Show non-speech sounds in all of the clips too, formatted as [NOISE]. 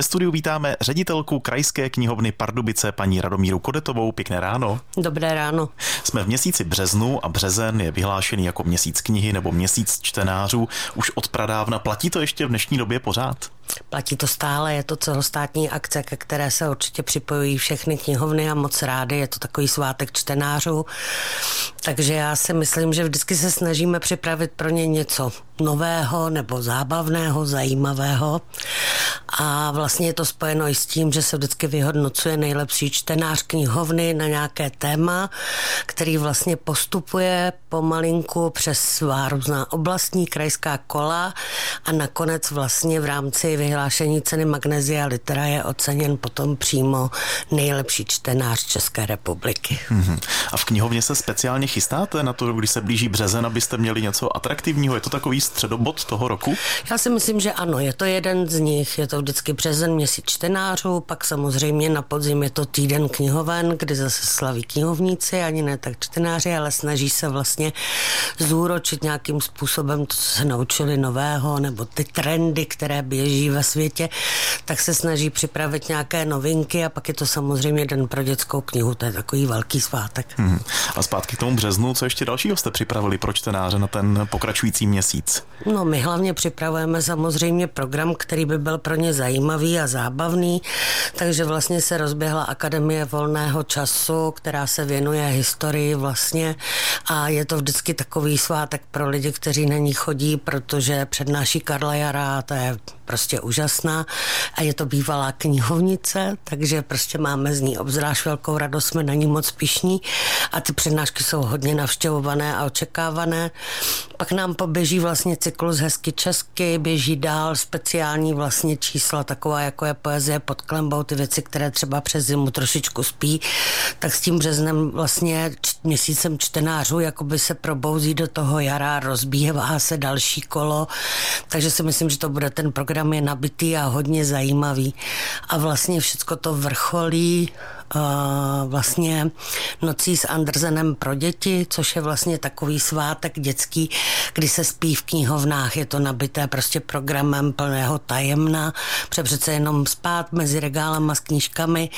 Ve studiu vítáme ředitelku Krajské knihovny Pardubice paní Radomíru Kodetovou. Pěkné ráno. Dobré ráno. Jsme v měsíci březnu a březen je vyhlášený jako měsíc knihy nebo měsíc čtenářů. Už od pradávna platí to ještě v dnešní době pořád? Platí to stále, je to celostátní akce, ke které se určitě připojují všechny knihovny a moc rády. Je to takový svátek čtenářů. Takže já si myslím, že vždycky se snažíme připravit pro ně něco nového nebo zábavného, zajímavého. A vlastně je to spojeno i s tím, že se vždycky vyhodnocuje nejlepší čtenář knihovny na nějaké téma, který vlastně postupuje pomalinku přes svá různá oblastní krajská kola a nakonec vlastně v rámci vyhlášení ceny Magnesia Litera je oceněn potom přímo nejlepší čtenář České republiky. Mm-hmm. A v knihovně se speciálně chystáte na to, když se blíží březen, abyste měli něco atraktivního? Je to takový středobod toho roku? Já si myslím, že ano, je to jeden z nich. Je to vždycky březen měsíc čtenářů, pak samozřejmě na podzim je to týden knihoven, kdy zase slaví knihovníci, ani ne tak čtenáři, ale snaží se vlastně zúročit nějakým způsobem to, co se naučili nového, nebo ty trendy, které běží ve světě, tak se snaží připravit nějaké novinky a pak je to samozřejmě den pro dětskou knihu, to je takový velký svátek. Hmm. A zpátky k tomu březnu, co ještě dalšího jste připravili pro čtenáře na ten pokračující měsíc? No my hlavně připravujeme samozřejmě program, který by byl pro ně zajímavý a zábavný, takže vlastně se rozběhla Akademie volného času, která se věnuje historii vlastně a je to vždycky takový svátek pro lidi, kteří na ní chodí, protože přednáší Karla Jara, to je prostě úžasná a je to bývalá knihovnice, takže prostě máme z ní obzvlášť velkou radost, jsme na ní moc pišní a ty přednášky jsou hodně navštěvované a očekávané. Pak nám poběží vlastně cyklus Hezky česky, běží dál speciální vlastně čísla, taková jako je poezie pod klembou, ty věci, které třeba přes zimu trošičku spí, tak s tím březnem vlastně měsícem čtenářů jakoby se probouzí do toho jara, rozbíhá se další kolo, takže si myslím, že to bude ten program je nabitý a hodně zajímavý. A vlastně všechno to vrcholí vlastně nocí s Andersenem pro děti, což je vlastně takový svátek dětský, kdy se spí v knihovnách. Je to nabité prostě programem plného tajemna, protože přece jenom spát mezi regálama s knížkami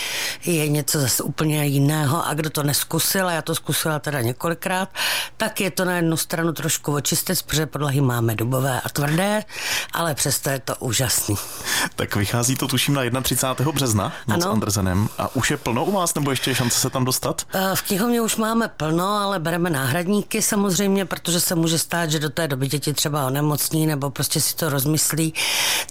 je něco zase úplně jiného a kdo to neskusil, a já to zkusila teda několikrát, tak je to na jednu stranu trošku očistec, protože podlahy máme dubové a tvrdé, ale přesto je to úžasný. Tak vychází to tuším na 31. března s Andersenem a už je plno plno u vás, nebo ještě je šance se tam dostat? Eh, v knihovně už máme plno, ale bereme náhradníky samozřejmě, protože se může stát, že do té doby děti třeba onemocní nebo prostě si to rozmyslí.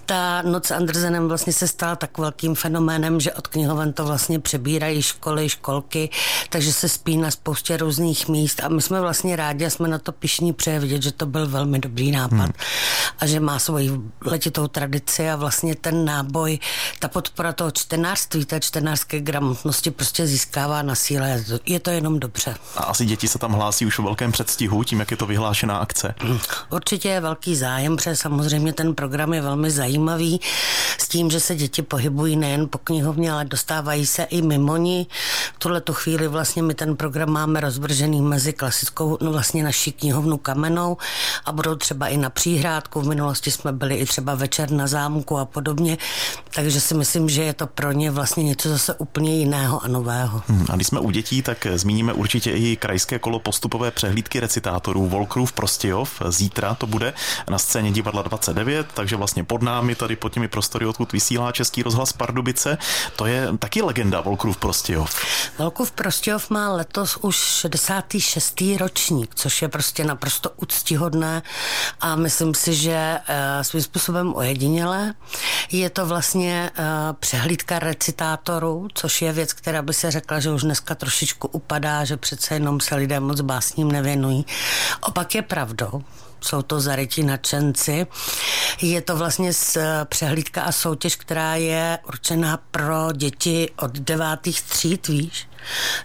Ta noc s Andersenem vlastně se stala tak velkým fenoménem, že od knihoven to vlastně přebírají školy, školky, takže se spí na spoustě různých míst a my jsme vlastně rádi a jsme na to pišní přeje že to byl velmi dobrý nápad hmm. a že má svoji letitou tradici a vlastně ten náboj, ta podpora toho čtenářství, té čtenářské gramotnosti prostě, prostě získává na síle. Je to jenom dobře. A asi děti se tam hlásí už v velkém předstihu, tím, jak je to vyhlášená akce. Určitě je velký zájem, protože samozřejmě ten program je velmi zajímavý s tím, že se děti pohybují nejen po knihovně, ale dostávají se i mimo ní. V tuhle tu chvíli vlastně my ten program máme rozvržený mezi klasickou, no vlastně naší knihovnu kamenou a budou třeba i na příhrádku. V minulosti jsme byli i třeba večer na zámku a podobně, takže si myslím, že je to pro ně vlastně něco zase úplně jiného jiného a nového. Hmm, a když jsme u dětí, tak zmíníme určitě i krajské kolo postupové přehlídky recitátorů Volkrův Prostějov. Zítra to bude na scéně divadla 29, takže vlastně pod námi tady pod těmi prostory, odkud vysílá Český rozhlas Pardubice. To je taky legenda Volkrův Prostějov. Volkrův Prostějov má letos už 66. ročník, což je prostě naprosto úctihodné a myslím si, že uh, svým způsobem ojedinělé. Je to vlastně uh, přehlídka recitátorů, což je věc, která by se řekla, že už dneska trošičku upadá, že přece jenom se lidé moc básním nevěnují. Opak je pravdou jsou to zarytí nadšenci. Je to vlastně z přehlídka a soutěž, která je určená pro děti od devátých tříd, víš?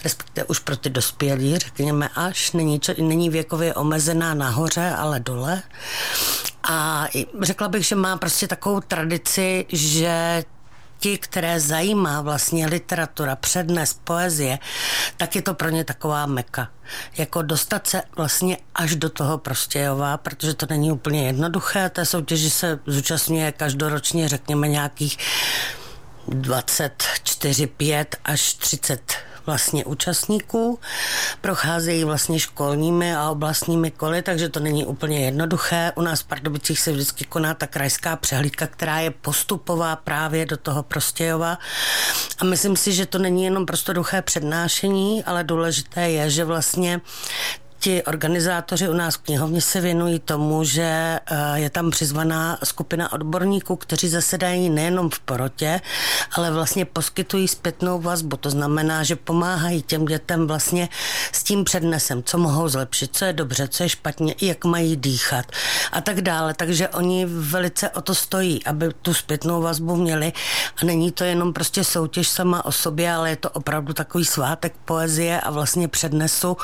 respektive už pro ty dospělí, řekněme až, není, není věkově omezená nahoře, ale dole. A řekla bych, že má prostě takovou tradici, že ti, které zajímá vlastně literatura, přednes, poezie, tak je to pro ně taková meka. Jako dostat se vlastně až do toho Prostějova, protože to není úplně jednoduché. Té soutěži se zúčastňuje každoročně, řekněme, nějakých 24, 5 až 30 vlastně účastníků. Procházejí vlastně školními a oblastními koly, takže to není úplně jednoduché. U nás v Pardubicích se vždycky koná ta krajská přehlídka, která je postupová právě do toho Prostějova. A myslím si, že to není jenom prostoduché přednášení, ale důležité je, že vlastně ti organizátoři u nás v knihovně se věnují tomu, že eh, je tam přizvaná skupina odborníků, kteří zasedají nejenom v porotě, ale vlastně poskytují zpětnou vazbu. To znamená, že pomáhají těm dětem vlastně s tím přednesem, co mohou zlepšit, co je dobře, co je špatně, jak mají dýchat a tak dále. Takže oni velice o to stojí, aby tu zpětnou vazbu měli a není to jenom prostě soutěž sama o sobě, ale je to opravdu takový svátek poezie a vlastně přednesu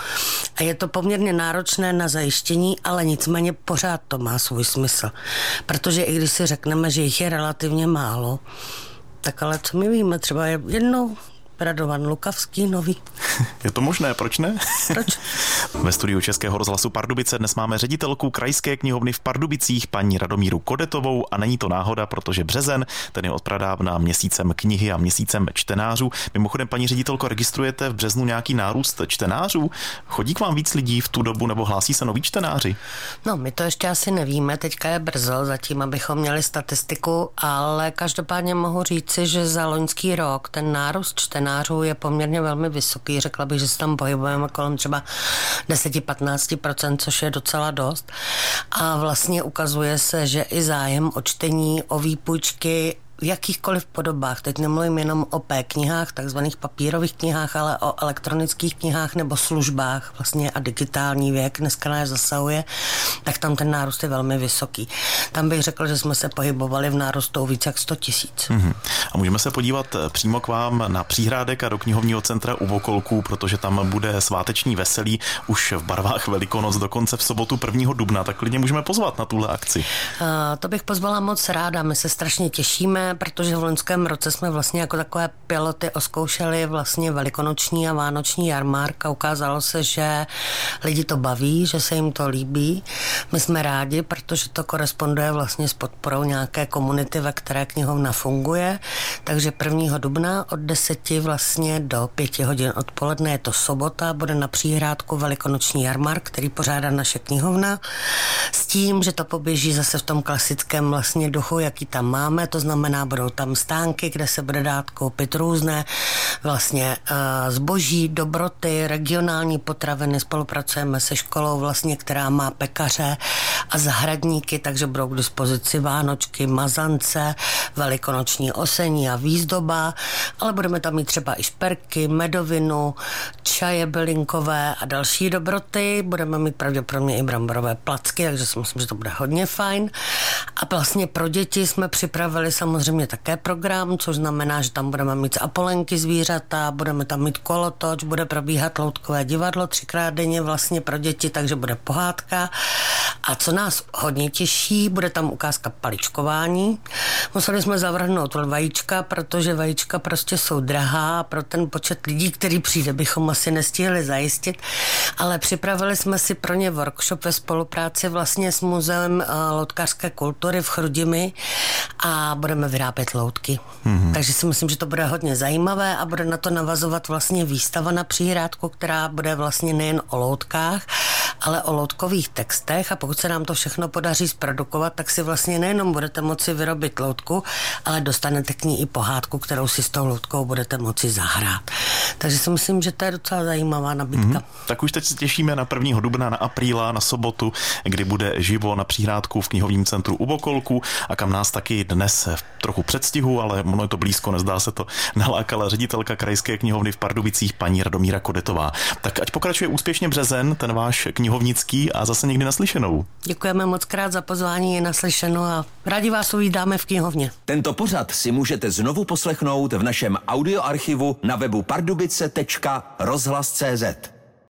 a je to poměrně poměrně náročné na zajištění, ale nicméně pořád to má svůj smysl. Protože i když si řekneme, že jich je relativně málo, tak ale co my víme, třeba jednou Radovan Lukavský, nový. [LAUGHS] Je to možné, proč ne? Proč? [LAUGHS] Ve studiu Českého rozhlasu Pardubice dnes máme ředitelku Krajské knihovny v Pardubicích, paní Radomíru Kodetovou a není to náhoda, protože březen, ten je odpradávna měsícem knihy a měsícem čtenářů. Mimochodem, paní ředitelko, registrujete v březnu nějaký nárůst čtenářů? Chodí k vám víc lidí v tu dobu nebo hlásí se noví čtenáři? No, my to ještě asi nevíme, teďka je brzo, zatím, abychom měli statistiku, ale každopádně mohu říci, že za loňský rok ten nárůst čtenářů je poměrně velmi vysoký. Řekla bych, že se tam pohybujeme kolem třeba 10-15%, což je docela dost. A vlastně ukazuje se, že i zájem o čtení, o výpůjčky v jakýchkoliv podobách, teď nemluvím jenom o P-knihách, takzvaných papírových knihách, ale o elektronických knihách nebo službách vlastně a digitální věk dneska nás zasahuje, tak tam ten nárůst je velmi vysoký. Tam bych řekl, že jsme se pohybovali v nárůstu více jak 100 tisíc. Mm-hmm. A můžeme se podívat eh, přímo k vám na Příhrádek a do knihovního centra u Vokolku, protože tam bude sváteční veselí už v barvách Velikonoc dokonce v sobotu 1. dubna, tak klidně můžeme pozvat na tuhle akci. Uh, to bych pozvala moc ráda, my se strašně těšíme, protože v loňském roce jsme vlastně jako takové piloty oskoušeli vlastně velikonoční a vánoční jarmárk a ukázalo se, že lidi to baví, že se jim to líbí. My jsme rádi, protože to koresponduje vlastně s podporou nějaké komunity, ve které knihovna funguje. Takže 1. dubna od 10 vlastně do 5 hodin odpoledne je to sobota, bude na příhrádku velikonoční jarmark, který pořádá naše knihovna s tím, že to poběží zase v tom klasickém vlastně duchu, jaký tam máme, to znamená budou tam stánky, kde se bude dát koupit různé vlastně uh, zboží, dobroty, regionální potraviny. Spolupracujeme se školou vlastně, která má pekaře a zahradníky, takže budou k dispozici vánočky, mazance, velikonoční osení a výzdoba, ale budeme tam mít třeba i šperky, medovinu, čaje bylinkové a další dobroty. Budeme mít pravděpodobně i bramborové placky, takže si myslím, že to bude hodně fajn. A vlastně pro děti jsme připravili samozřejmě také program, což znamená, že tam budeme mít apolenky zvířata, budeme tam mít kolotoč, bude probíhat loutkové divadlo třikrát denně vlastně pro děti, takže bude pohádka. A co nás hodně těší, bude tam ukázka paličkování. Museli jsme zavrhnout vajíčka, protože vajíčka prostě jsou drahá pro ten počet lidí, který přijde, bychom asi nestihli zajistit, ale připravili jsme si pro ně workshop ve spolupráci vlastně s Muzeem eh, loutkářské kultury v Chrudimi a budeme vyrábět loutky. Mm-hmm. Takže si myslím, že to bude hodně zajímavé a bude na to navazovat vlastně výstava na přihrádku, která bude vlastně nejen o loutkách, ale o loutkových textech a pokud se nám to všechno podaří zprodukovat, tak si vlastně nejenom budete moci vyrobit loutku, ale dostanete k ní i pohádku, kterou si s tou loutkou budete moci zahrát. Takže si myslím, že to je docela zajímavá nabídka. Mm-hmm. Tak už teď se těšíme na 1. dubna, na apríla, na sobotu, kdy bude živo na přihrádku v knihovním centru u Bokolku a kam nás taky dnes v trochu předstihu, ale ono je to blízko, nezdá se to, nalákala ředitelka Krajské knihovny v Pardubicích paní Radomíra Kodetová. Tak ať pokračuje úspěšně březen, ten váš knihovnický a zase někdy naslyšenou. Děkujeme moc krát za pozvání, je naslyšeno a rádi vás uvídáme v knihovně. Tento pořad si můžete znovu poslechnout v našem audioarchivu na webu pardubice.rozhlas.cz.